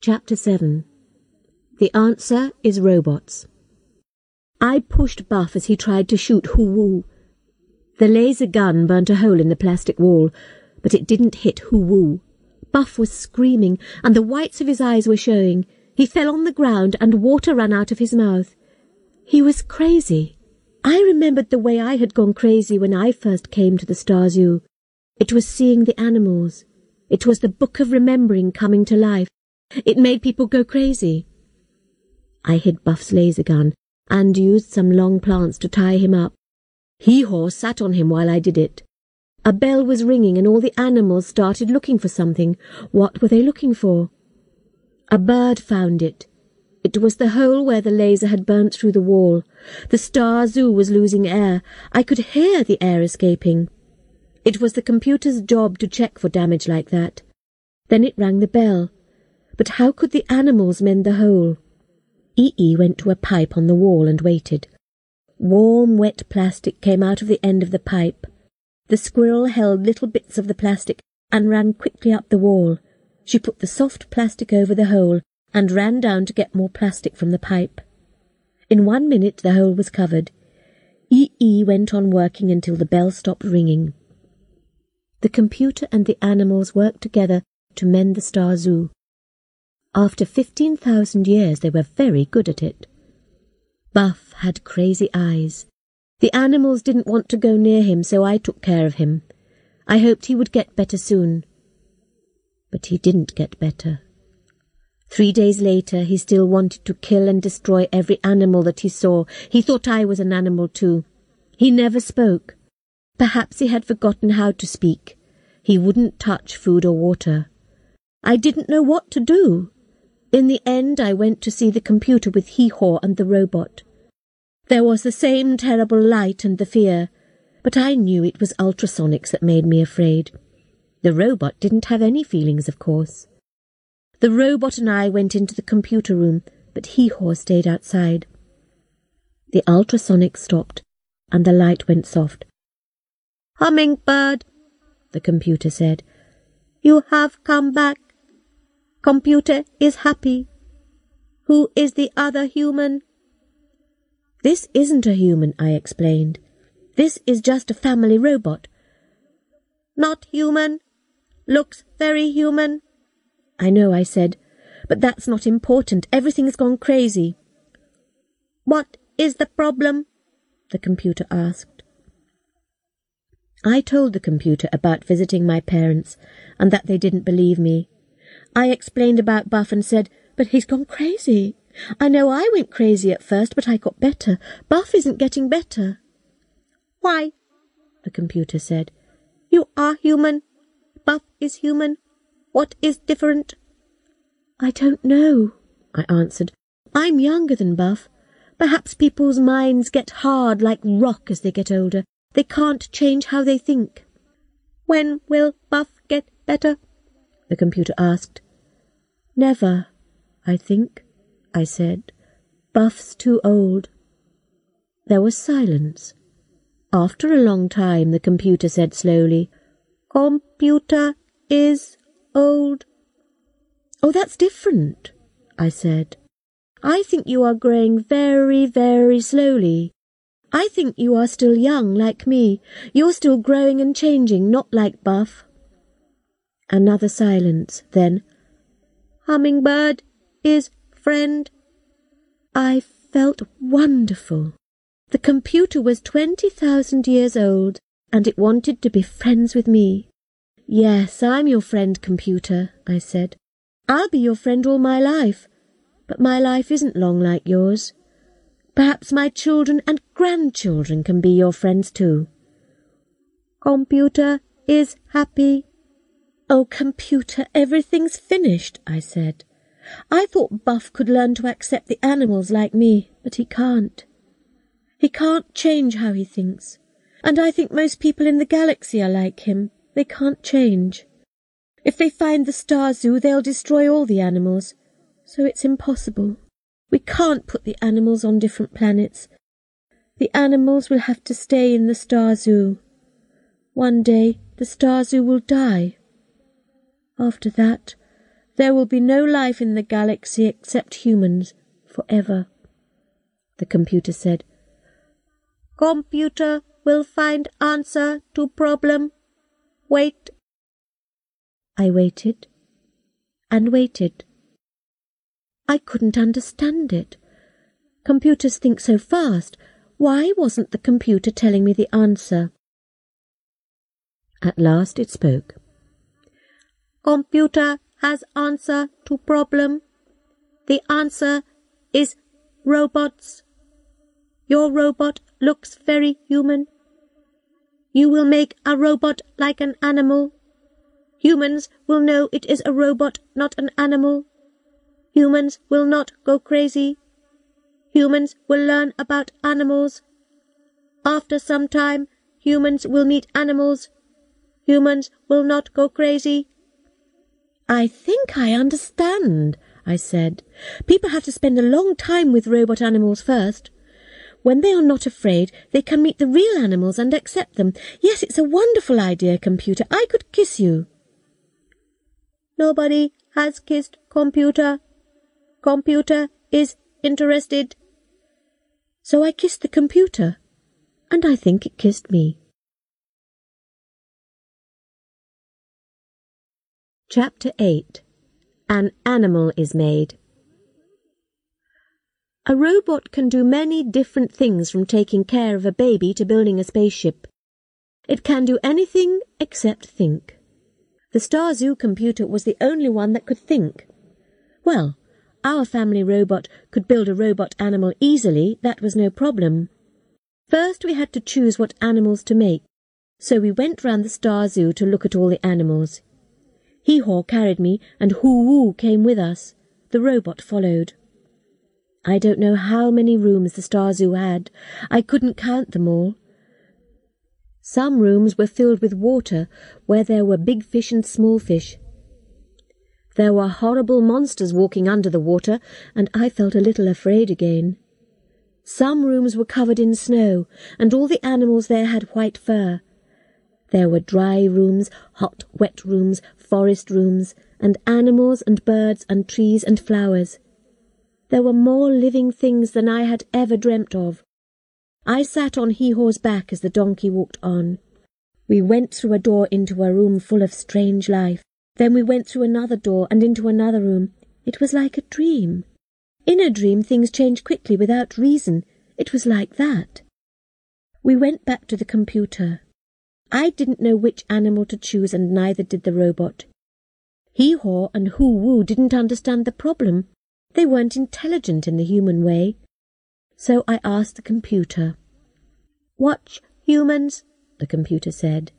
Chapter 7 the answer is robots. I pushed Buff as he tried to shoot Hoo-Woo. The laser gun burnt a hole in the plastic wall, but it didn't hit Hoo-Woo. Buff was screaming, and the whites of his eyes were showing. He fell on the ground, and water ran out of his mouth. He was crazy. I remembered the way I had gone crazy when I first came to the Star Zoo. It was seeing the animals. It was the Book of Remembering coming to life. It made people go crazy. I hid Buff's laser gun and used some long plants to tie him up. Hee-Haw sat on him while I did it. A bell was ringing and all the animals started looking for something. What were they looking for? A bird found it. It was the hole where the laser had burnt through the wall. The Star Zoo was losing air. I could hear the air escaping. It was the computer's job to check for damage like that. Then it rang the bell. But how could the animals mend the hole? Ee went to a pipe on the wall and waited. Warm, wet plastic came out of the end of the pipe. The squirrel held little bits of the plastic and ran quickly up the wall. She put the soft plastic over the hole and ran down to get more plastic from the pipe. In one minute the hole was covered. Ee went on working until the bell stopped ringing. The computer and the animals worked together to mend the Star Zoo. After 15,000 years, they were very good at it. Buff had crazy eyes. The animals didn't want to go near him, so I took care of him. I hoped he would get better soon. But he didn't get better. Three days later, he still wanted to kill and destroy every animal that he saw. He thought I was an animal too. He never spoke. Perhaps he had forgotten how to speak. He wouldn't touch food or water. I didn't know what to do. In the end, I went to see the computer with Hee-Haw and the robot. There was the same terrible light and the fear, but I knew it was ultrasonics that made me afraid. The robot didn't have any feelings, of course. The robot and I went into the computer room, but Hee-Haw stayed outside. The ultrasonic stopped, and the light went soft. Hummingbird, the computer said, you have come back. Computer is happy. Who is the other human? This isn't a human, I explained. This is just a family robot. Not human. Looks very human. I know, I said, but that's not important. Everything's gone crazy. What is the problem? The computer asked. I told the computer about visiting my parents and that they didn't believe me. I explained about Buff and said, but he's gone crazy. I know I went crazy at first, but I got better. Buff isn't getting better. Why? The computer said. You are human. Buff is human. What is different? I don't know, I answered. I'm younger than Buff. Perhaps people's minds get hard like rock as they get older. They can't change how they think. When will Buff get better? The computer asked. Never, I think, I said. Buff's too old. There was silence. After a long time, the computer said slowly, Computer is old. Oh, that's different, I said. I think you are growing very, very slowly. I think you are still young, like me. You're still growing and changing, not like Buff. Another silence, then, Hummingbird is friend. I felt wonderful. The computer was twenty thousand years old, and it wanted to be friends with me. Yes, I'm your friend, computer, I said. I'll be your friend all my life, but my life isn't long like yours. Perhaps my children and grandchildren can be your friends too. Computer is happy. Oh, computer, everything's finished, I said. I thought Buff could learn to accept the animals like me, but he can't. He can't change how he thinks. And I think most people in the galaxy are like him. They can't change. If they find the Star Zoo, they'll destroy all the animals. So it's impossible. We can't put the animals on different planets. The animals will have to stay in the Star Zoo. One day the Star Zoo will die. After that, there will be no life in the galaxy except humans, forever. The computer said, Computer will find answer to problem. Wait. I waited and waited. I couldn't understand it. Computers think so fast. Why wasn't the computer telling me the answer? At last it spoke. Computer has answer to problem. The answer is robots. Your robot looks very human. You will make a robot like an animal. Humans will know it is a robot, not an animal. Humans will not go crazy. Humans will learn about animals. After some time, humans will meet animals. Humans will not go crazy. I think I understand, I said. People have to spend a long time with robot animals first. When they are not afraid, they can meet the real animals and accept them. Yes, it's a wonderful idea, computer. I could kiss you. Nobody has kissed computer. Computer is interested. So I kissed the computer, and I think it kissed me. Chapter 8 An Animal is Made A robot can do many different things from taking care of a baby to building a spaceship. It can do anything except think. The Star Zoo computer was the only one that could think. Well, our family robot could build a robot animal easily, that was no problem. First we had to choose what animals to make, so we went round the Star Zoo to look at all the animals. Hee-Haw carried me, and Hoo-Woo came with us. The robot followed. I don't know how many rooms the Star Zoo had. I couldn't count them all. Some rooms were filled with water, where there were big fish and small fish. There were horrible monsters walking under the water, and I felt a little afraid again. Some rooms were covered in snow, and all the animals there had white fur. There were dry rooms, hot, wet rooms, forest rooms, and animals and birds and trees and flowers. There were more living things than I had ever dreamt of. I sat on Hee-Haw's back as the donkey walked on. We went through a door into a room full of strange life. Then we went through another door and into another room. It was like a dream. In a dream things change quickly without reason. It was like that. We went back to the computer. I didn't know which animal to choose and neither did the robot. Hee-Haw and Hoo-Woo didn't understand the problem. They weren't intelligent in the human way. So I asked the computer. Watch humans, the computer said.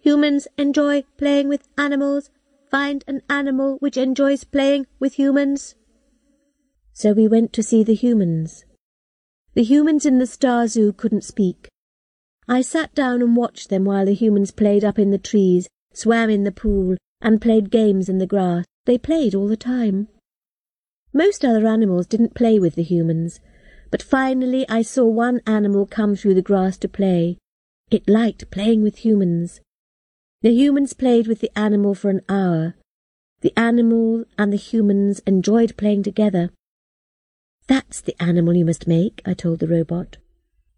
Humans enjoy playing with animals. Find an animal which enjoys playing with humans. So we went to see the humans. The humans in the Star Zoo couldn't speak. I sat down and watched them while the humans played up in the trees, swam in the pool, and played games in the grass. They played all the time. Most other animals didn't play with the humans, but finally I saw one animal come through the grass to play. It liked playing with humans. The humans played with the animal for an hour. The animal and the humans enjoyed playing together. That's the animal you must make, I told the robot.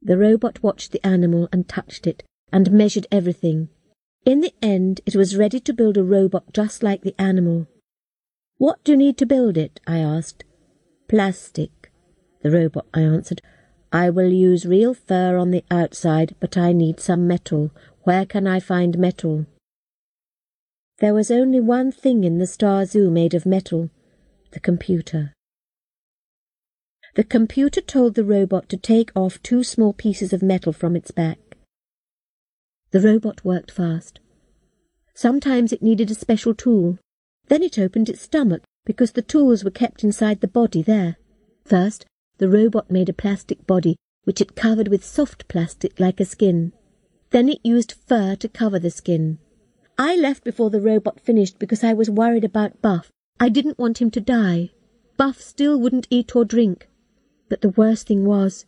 The robot watched the animal and touched it, and measured everything. In the end, it was ready to build a robot just like the animal. What do you need to build it? I asked. Plastic. The robot, I answered. I will use real fur on the outside, but I need some metal. Where can I find metal? There was only one thing in the Star Zoo made of metal, the computer. The computer told the robot to take off two small pieces of metal from its back. The robot worked fast. Sometimes it needed a special tool. Then it opened its stomach because the tools were kept inside the body there. First, the robot made a plastic body which it covered with soft plastic like a skin. Then it used fur to cover the skin. I left before the robot finished because I was worried about Buff. I didn't want him to die. Buff still wouldn't eat or drink. But the worst thing was,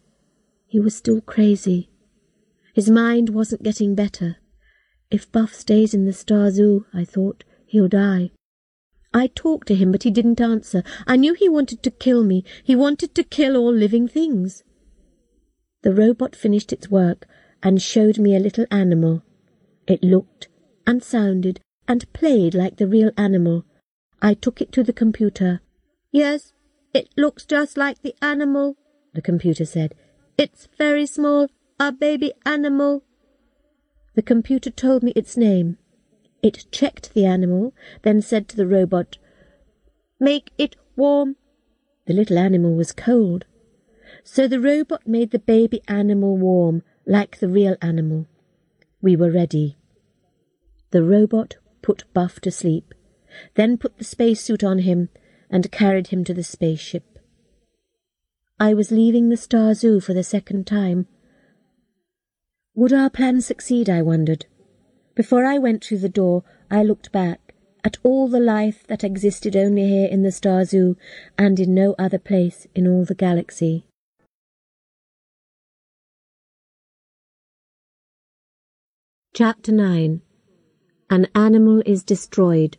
he was still crazy. His mind wasn't getting better. If Buff stays in the Star Zoo, I thought, he'll die. I talked to him, but he didn't answer. I knew he wanted to kill me. He wanted to kill all living things. The robot finished its work and showed me a little animal. It looked and sounded and played like the real animal. I took it to the computer. Yes, it looks just like the animal, the computer said. It's very small, a baby animal. The computer told me its name. It checked the animal, then said to the robot, Make it warm. The little animal was cold. So the robot made the baby animal warm, like the real animal. We were ready. The robot put Buff to sleep, then put the spacesuit on him and carried him to the spaceship. I was leaving the Star Zoo for the second time. Would our plan succeed, I wondered. Before I went through the door, I looked back at all the life that existed only here in the Star Zoo and in no other place in all the galaxy. Chapter 9 An Animal is Destroyed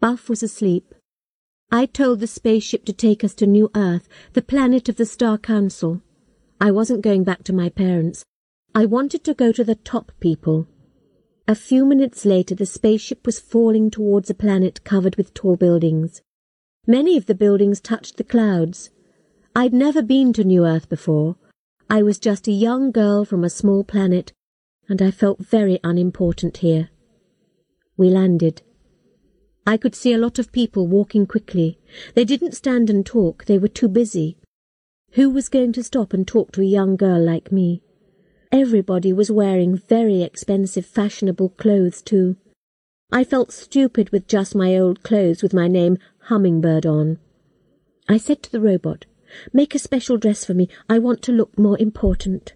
Buff was asleep, I told the spaceship to take us to New Earth, the planet of the Star Council. I wasn't going back to my parents. I wanted to go to the top people. A few minutes later, the spaceship was falling towards a planet covered with tall buildings. Many of the buildings touched the clouds. I'd never been to New Earth before. I was just a young girl from a small planet, and I felt very unimportant here. We landed. I could see a lot of people walking quickly. They didn't stand and talk, they were too busy. Who was going to stop and talk to a young girl like me? Everybody was wearing very expensive fashionable clothes too. I felt stupid with just my old clothes with my name Hummingbird on. I said to the robot, Make a special dress for me. I want to look more important.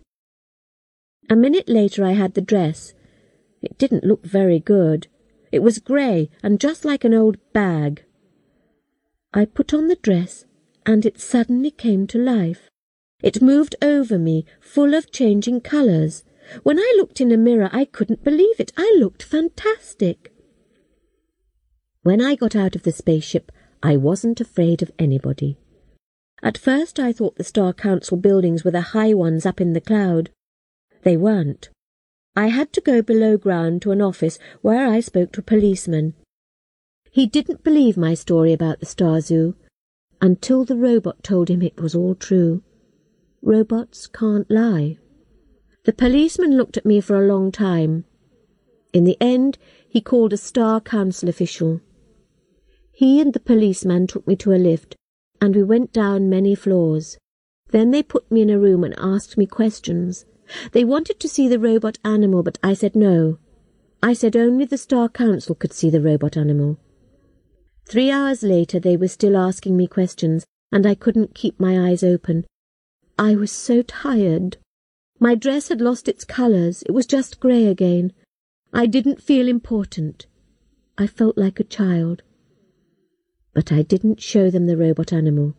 A minute later I had the dress. It didn't look very good. It was grey and just like an old bag. I put on the dress and it suddenly came to life. It moved over me, full of changing colours. When I looked in a mirror, I couldn't believe it. I looked fantastic. When I got out of the spaceship, I wasn't afraid of anybody. At first I thought the Star Council buildings were the high ones up in the cloud. They weren't. I had to go below ground to an office where I spoke to a policeman. He didn't believe my story about the Star Zoo until the robot told him it was all true. Robots can't lie. The policeman looked at me for a long time. In the end, he called a Star Council official. He and the policeman took me to a lift, and we went down many floors. Then they put me in a room and asked me questions. They wanted to see the robot animal, but I said no. I said only the Star Council could see the robot animal. Three hours later they were still asking me questions, and I couldn't keep my eyes open. I was so tired. My dress had lost its colours, it was just grey again. I didn't feel important. I felt like a child. But I didn't show them the robot animal.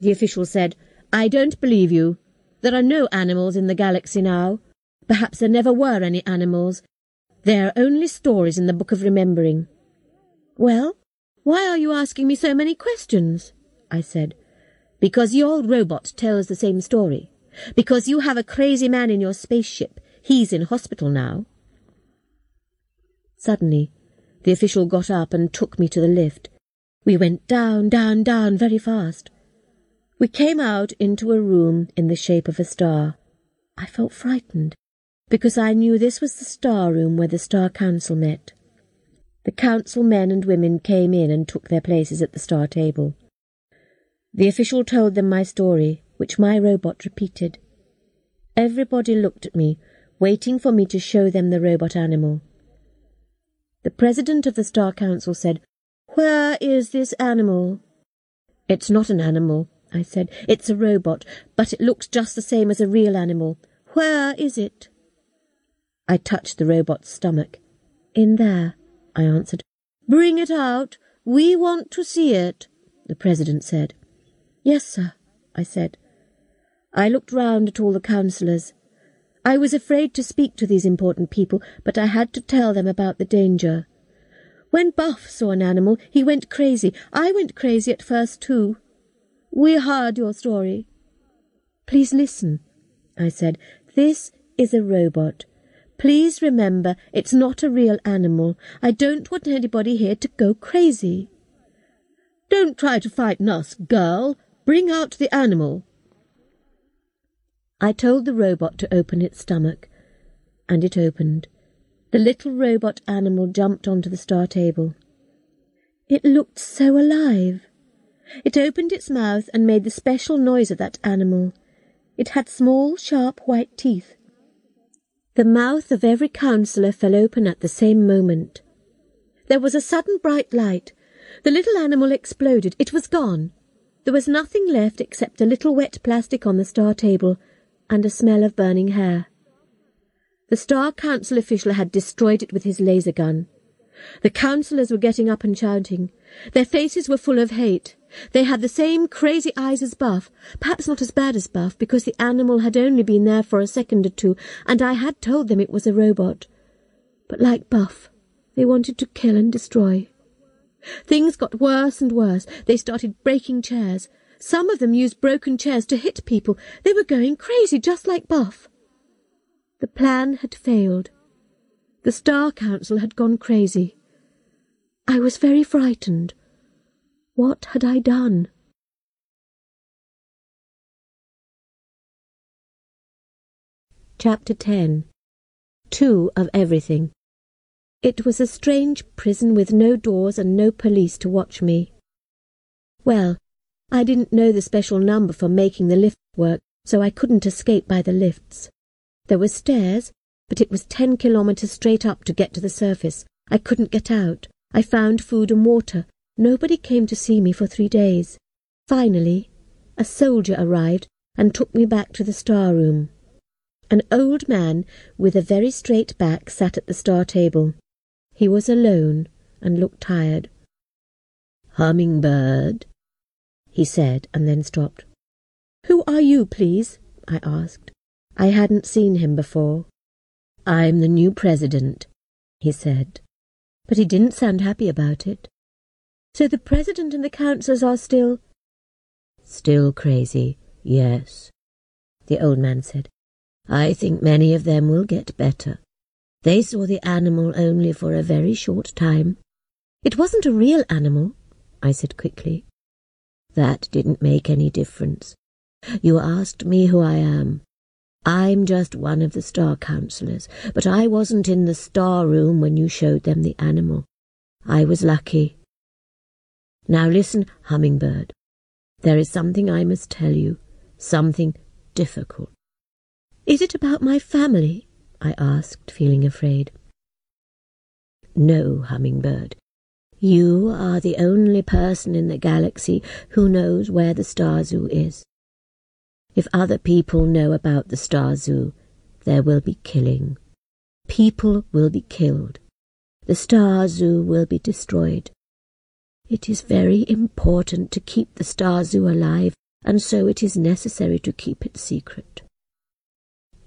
The official said, I don't believe you. There are no animals in the galaxy now. Perhaps there never were any animals. There are only stories in the Book of Remembering. Well, why are you asking me so many questions? I said. Because your robot tells the same story. Because you have a crazy man in your spaceship. He's in hospital now. Suddenly, the official got up and took me to the lift. We went down, down, down very fast. We came out into a room in the shape of a star. I felt frightened, because I knew this was the star room where the Star Council met. The council men and women came in and took their places at the star table. The official told them my story, which my robot repeated. Everybody looked at me, waiting for me to show them the robot animal. The president of the Star Council said, Where is this animal? It's not an animal, I said. It's a robot, but it looks just the same as a real animal. Where is it? I touched the robot's stomach. In there, I answered. Bring it out. We want to see it, the president said. Yes, sir, I said. I looked round at all the councillors. I was afraid to speak to these important people, but I had to tell them about the danger. When Buff saw an animal, he went crazy. I went crazy at first, too. We heard your story. Please listen, I said. This is a robot. Please remember it's not a real animal. I don't want anybody here to go crazy. Don't try to frighten us, girl. Bring out the animal. I told the robot to open its stomach, and it opened. The little robot animal jumped onto the star table. It looked so alive. It opened its mouth and made the special noise of that animal. It had small, sharp white teeth. The mouth of every councillor fell open at the same moment. There was a sudden bright light. The little animal exploded. It was gone. There was nothing left except a little wet plastic on the star table and a smell of burning hair. The Star Council official had destroyed it with his laser gun. The councillors were getting up and shouting. Their faces were full of hate. They had the same crazy eyes as Buff, perhaps not as bad as Buff, because the animal had only been there for a second or two, and I had told them it was a robot. But like Buff, they wanted to kill and destroy. Things got worse and worse. They started breaking chairs. Some of them used broken chairs to hit people. They were going crazy, just like Buff. The plan had failed. The Star Council had gone crazy. I was very frightened. What had I done? Chapter 10 Two of Everything It was a strange prison with no doors and no police to watch me. Well, I didn't know the special number for making the lift work, so I couldn't escape by the lifts. There were stairs, but it was ten kilometres straight up to get to the surface. I couldn't get out. I found food and water. Nobody came to see me for three days. Finally, a soldier arrived and took me back to the star room. An old man with a very straight back sat at the star table. He was alone and looked tired. Hummingbird, he said, and then stopped. Who are you, please? I asked. I hadn't seen him before. I'm the new president, he said, but he didn't sound happy about it. So the president and the councillors are still... Still crazy, yes, the old man said. I think many of them will get better. They saw the animal only for a very short time. It wasn't a real animal, I said quickly. That didn't make any difference. You asked me who I am. I'm just one of the star councillors, but I wasn't in the star room when you showed them the animal. I was lucky. Now listen, Hummingbird. There is something I must tell you, something difficult. Is it about my family? I asked, feeling afraid. No, Hummingbird. You are the only person in the galaxy who knows where the Star Zoo is. If other people know about the Star Zoo, there will be killing. People will be killed. The Star Zoo will be destroyed. It is very important to keep the Star Zoo alive, and so it is necessary to keep it secret.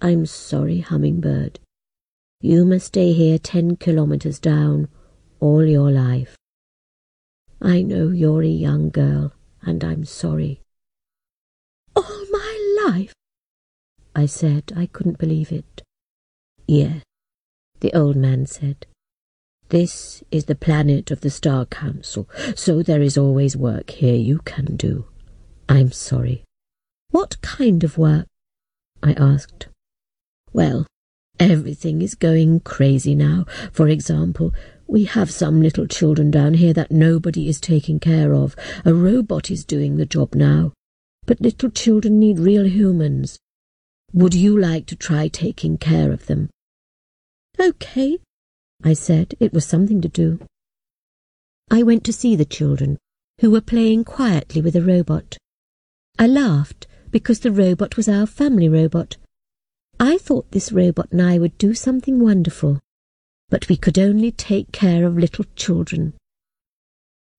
I'm sorry, Hummingbird. You must stay here ten kilometres down all your life. I know you're a young girl, and I'm sorry. All my life? I said I couldn't believe it. Yes, the old man said. This is the planet of the Star Council, so there is always work here you can do. I'm sorry. What kind of work? I asked. Well, everything is going crazy now. For example, we have some little children down here that nobody is taking care of. A robot is doing the job now. But little children need real humans. Would you like to try taking care of them? Okay, I said. It was something to do. I went to see the children, who were playing quietly with a robot. I laughed because the robot was our family robot. I thought this robot and I would do something wonderful, but we could only take care of little children.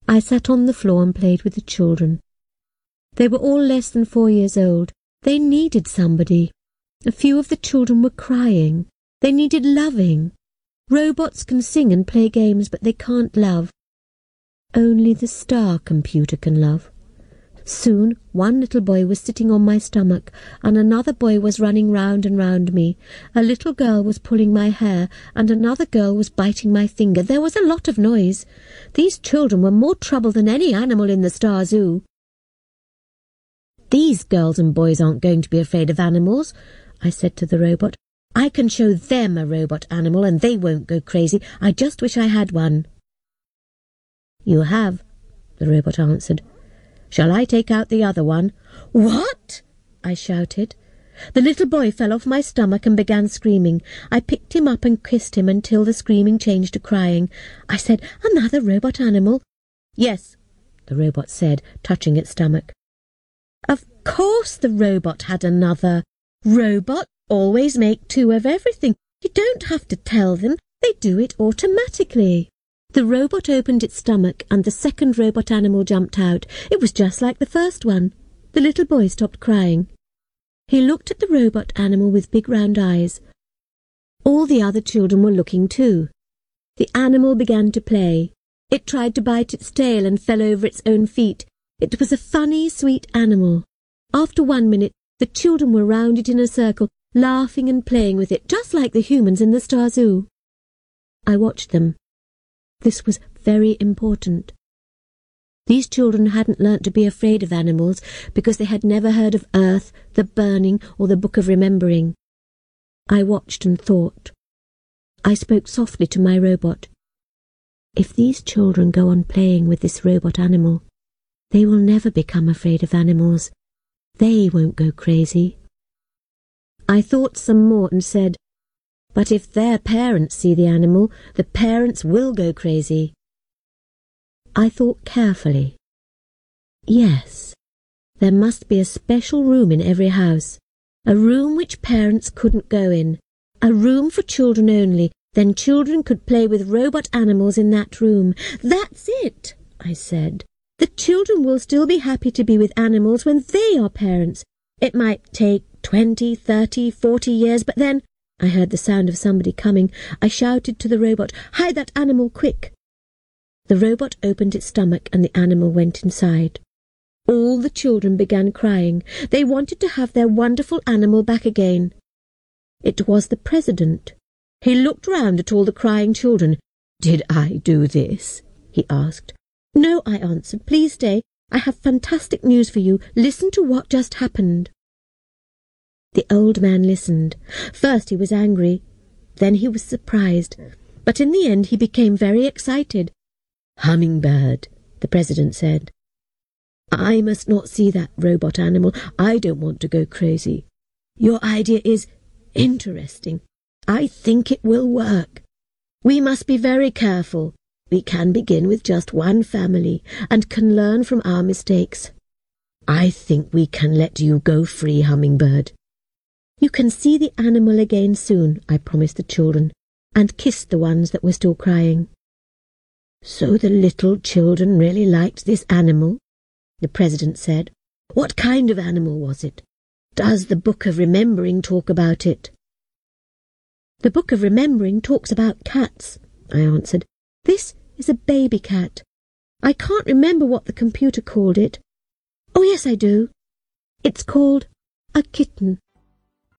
I sat on the floor and played with the children. They were all less than four years old. They needed somebody. A few of the children were crying. They needed loving. Robots can sing and play games, but they can't love. Only the star computer can love. Soon one little boy was sitting on my stomach, and another boy was running round and round me. A little girl was pulling my hair, and another girl was biting my finger. There was a lot of noise. These children were more trouble than any animal in the Star Zoo. These girls and boys aren't going to be afraid of animals, I said to the robot. I can show them a robot animal and they won't go crazy. I just wish I had one. You have, the robot answered. Shall I take out the other one? What? I shouted. The little boy fell off my stomach and began screaming. I picked him up and kissed him until the screaming changed to crying. I said, Another robot animal? Yes, the robot said, touching its stomach. Of course the robot had another. Robot always make two of everything. You don't have to tell them. They do it automatically. The robot opened its stomach and the second robot animal jumped out. It was just like the first one. The little boy stopped crying. He looked at the robot animal with big round eyes. All the other children were looking too. The animal began to play. It tried to bite its tail and fell over its own feet. It was a funny, sweet animal. After one minute, the children were round it in a circle, laughing and playing with it, just like the humans in the Star Zoo. I watched them. This was very important. These children hadn't learnt to be afraid of animals because they had never heard of Earth, the burning, or the Book of Remembering. I watched and thought. I spoke softly to my robot. If these children go on playing with this robot animal, they will never become afraid of animals. They won't go crazy. I thought some more and said, But if their parents see the animal, the parents will go crazy. I thought carefully. Yes, there must be a special room in every house, a room which parents couldn't go in, a room for children only, then children could play with robot animals in that room. That's it, I said. The children will still be happy to be with animals when they are parents. It might take twenty, thirty, forty years, but then I heard the sound of somebody coming. I shouted to the robot, Hide that animal, quick! The robot opened its stomach and the animal went inside. All the children began crying. They wanted to have their wonderful animal back again. It was the president. He looked round at all the crying children. Did I do this? he asked. No, I answered. Please stay. I have fantastic news for you. Listen to what just happened. The old man listened. First he was angry, then he was surprised, but in the end he became very excited. Hummingbird, the president said. I must not see that robot animal. I don't want to go crazy. Your idea is interesting. I think it will work. We must be very careful. We can begin with just one family and can learn from our mistakes. I think we can let you go free, Hummingbird. You can see the animal again soon, I promised the children, and kissed the ones that were still crying. So the little children really liked this animal? The President said. What kind of animal was it? Does the Book of Remembering talk about it? The Book of Remembering talks about cats, I answered. This is a baby cat. I can't remember what the computer called it. Oh, yes, I do. It's called a kitten.